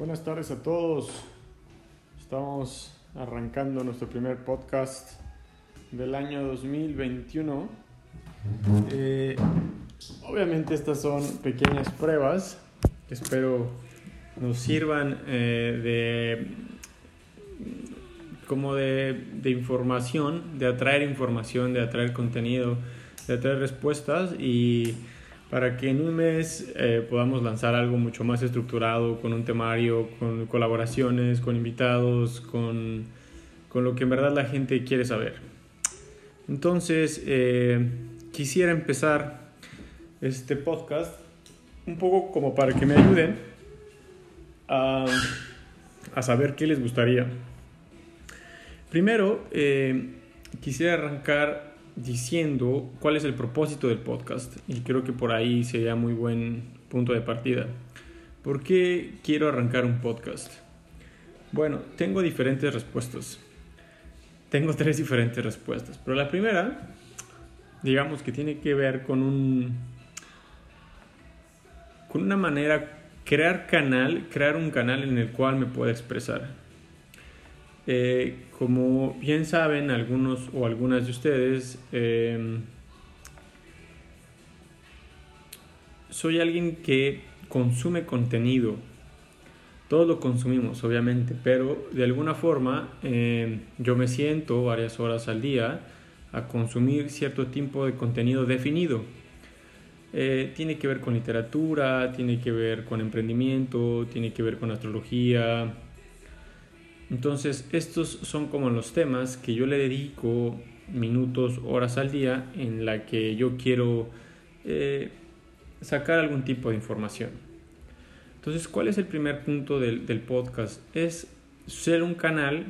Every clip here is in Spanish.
Buenas tardes a todos. Estamos arrancando nuestro primer podcast del año 2021. Eh, obviamente estas son pequeñas pruebas que espero nos sirvan eh, de como de, de información, de atraer información, de atraer contenido, de atraer respuestas y para que en un mes eh, podamos lanzar algo mucho más estructurado, con un temario, con colaboraciones, con invitados, con, con lo que en verdad la gente quiere saber. Entonces, eh, quisiera empezar este podcast un poco como para que me ayuden a, a saber qué les gustaría. Primero, eh, quisiera arrancar diciendo cuál es el propósito del podcast y creo que por ahí sería muy buen punto de partida. ¿Por qué quiero arrancar un podcast? Bueno, tengo diferentes respuestas. Tengo tres diferentes respuestas, pero la primera, digamos que tiene que ver con un con una manera crear canal, crear un canal en el cual me pueda expresar. Eh, como bien saben algunos o algunas de ustedes, eh, soy alguien que consume contenido. Todos lo consumimos, obviamente, pero de alguna forma eh, yo me siento varias horas al día a consumir cierto tipo de contenido definido. tiene que ver con literatura, tiene que ver con emprendimiento, tiene que ver con astrología, entonces, estos son como los temas que yo le dedico minutos, horas al día en la que yo quiero eh, sacar algún tipo de información. Entonces, ¿cuál es el primer punto del, del, podcast? Es ser un canal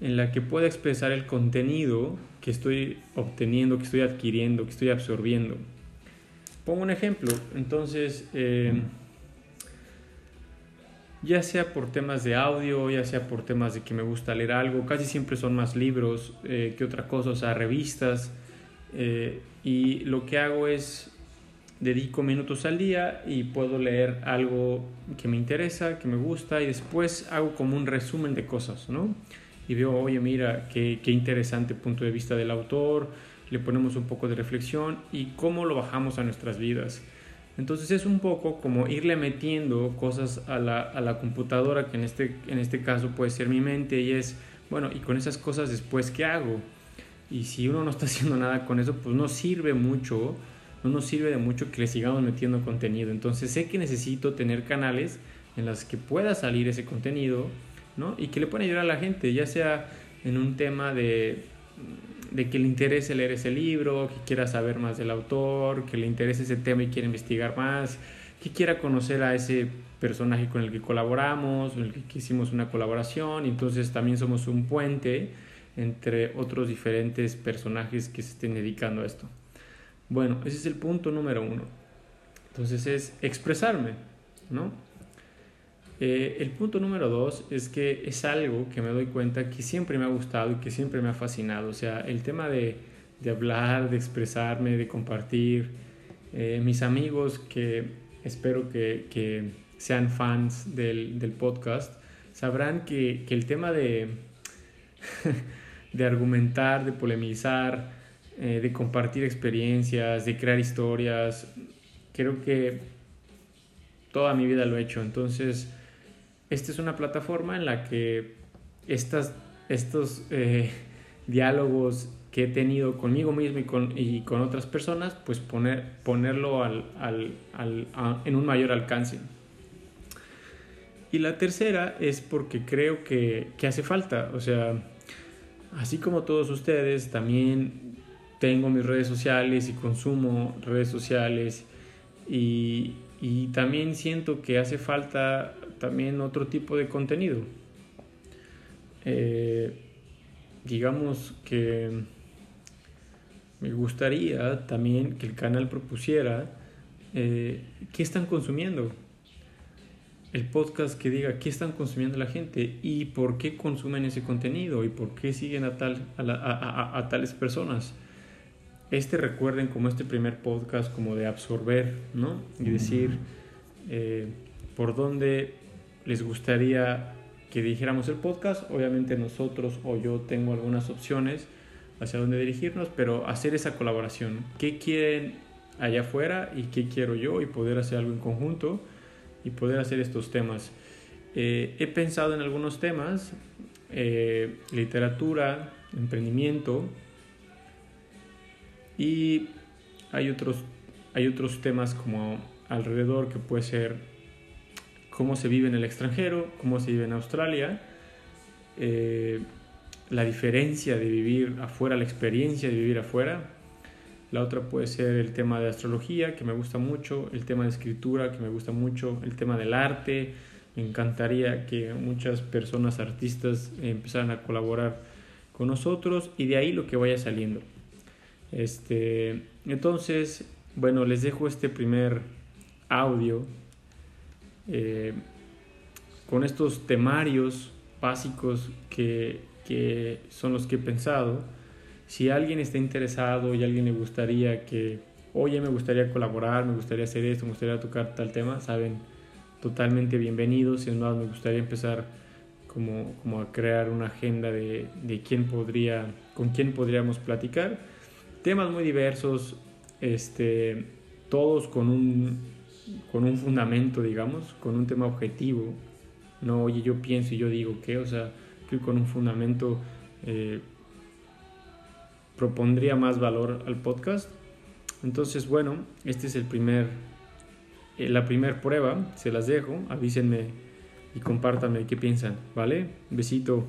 en la que pueda expresar el contenido que estoy obteniendo, que estoy adquiriendo, que estoy absorbiendo. Pongo un ejemplo. Entonces, eh, ya sea por temas de audio, ya sea por temas de que me gusta leer algo, casi siempre son más libros eh, que otra cosa, o sea, revistas. Eh, y lo que hago es dedico minutos al día y puedo leer algo que me interesa, que me gusta y después hago como un resumen de cosas, ¿no? Y veo, oye, mira, qué, qué interesante punto de vista del autor, le ponemos un poco de reflexión y cómo lo bajamos a nuestras vidas. Entonces es un poco como irle metiendo cosas a la, a la computadora, que en este, en este caso puede ser mi mente, y es, bueno, y con esas cosas después, ¿qué hago? Y si uno no está haciendo nada con eso, pues no sirve mucho, no nos sirve de mucho que le sigamos metiendo contenido. Entonces sé que necesito tener canales en los que pueda salir ese contenido, ¿no? Y que le pueda ayudar a la gente, ya sea en un tema de de que le interese leer ese libro, que quiera saber más del autor, que le interese ese tema y quiera investigar más, que quiera conocer a ese personaje con el que colaboramos, con el que hicimos una colaboración, entonces también somos un puente entre otros diferentes personajes que se estén dedicando a esto. Bueno, ese es el punto número uno. Entonces es expresarme, ¿no? Eh, el punto número dos es que es algo que me doy cuenta que siempre me ha gustado y que siempre me ha fascinado. O sea, el tema de, de hablar, de expresarme, de compartir. Eh, mis amigos que espero que, que sean fans del, del, podcast sabrán que, que el tema de, de argumentar, de polemizar, eh, de compartir experiencias, de crear historias, creo que toda mi vida lo he hecho. Entonces, esta es una plataforma en la que estas, estos eh, diálogos que he tenido conmigo mismo y con, y con otras personas, pues poner, ponerlo al, al, al, en un mayor alcance. Y la tercera es porque creo que, que hace falta, o sea, así como todos ustedes, también tengo mis redes sociales y consumo redes sociales y, y también siento que hace falta también otro tipo de contenido. Eh, digamos que me gustaría también que el canal propusiera eh, qué están consumiendo. El podcast que diga qué están consumiendo la gente y por qué consumen ese contenido y por qué siguen a, tal, a, tales personas. Este recuerden como este primer podcast como de absorber, ¿no? Y decir eh, por dónde les gustaría que dijéramos el podcast. Obviamente nosotros o yo tengo algunas opciones hacia dónde dirigirnos, pero hacer esa colaboración. ¿Qué quieren allá afuera y qué quiero yo? Y poder hacer algo en conjunto y poder hacer estos temas. Eh, he pensado en algunos temas, eh, literatura, emprendimiento y hay otros, hay otros temas como alrededor que puede ser cómo se vive en el extranjero, cómo se vive en Australia, eh, la diferencia de vivir afuera, la experiencia de vivir afuera. La otra puede ser el tema de astrología, que me gusta mucho, el tema de escritura, que me gusta mucho, el tema del arte. Me encantaría que muchas personas, artistas, empezaran a colaborar con nosotros y de ahí lo que vaya saliendo. Este, entonces, bueno, les dejo este primer audio eh, con estos temarios básicos que que son los que he pensado. Si alguien está interesado y alguien le gustaría que, oye, me gustaría colaborar, me gustaría hacer esto, me gustaría tocar tal tema, saben, totalmente bienvenidos. Si más, me gustaría empezar como, como a crear una agenda de, de quién podría, con quién podríamos platicar. Temas muy diversos, este, todos con un, con un fundamento, digamos, con un tema objetivo. No, oye, yo pienso y yo digo qué, o sea, con un fundamento eh, propondría más valor al podcast. Entonces, bueno, este es el primer, eh, la primera prueba, se las dejo, avísenme y compártanme qué piensan, ¿vale? Besito.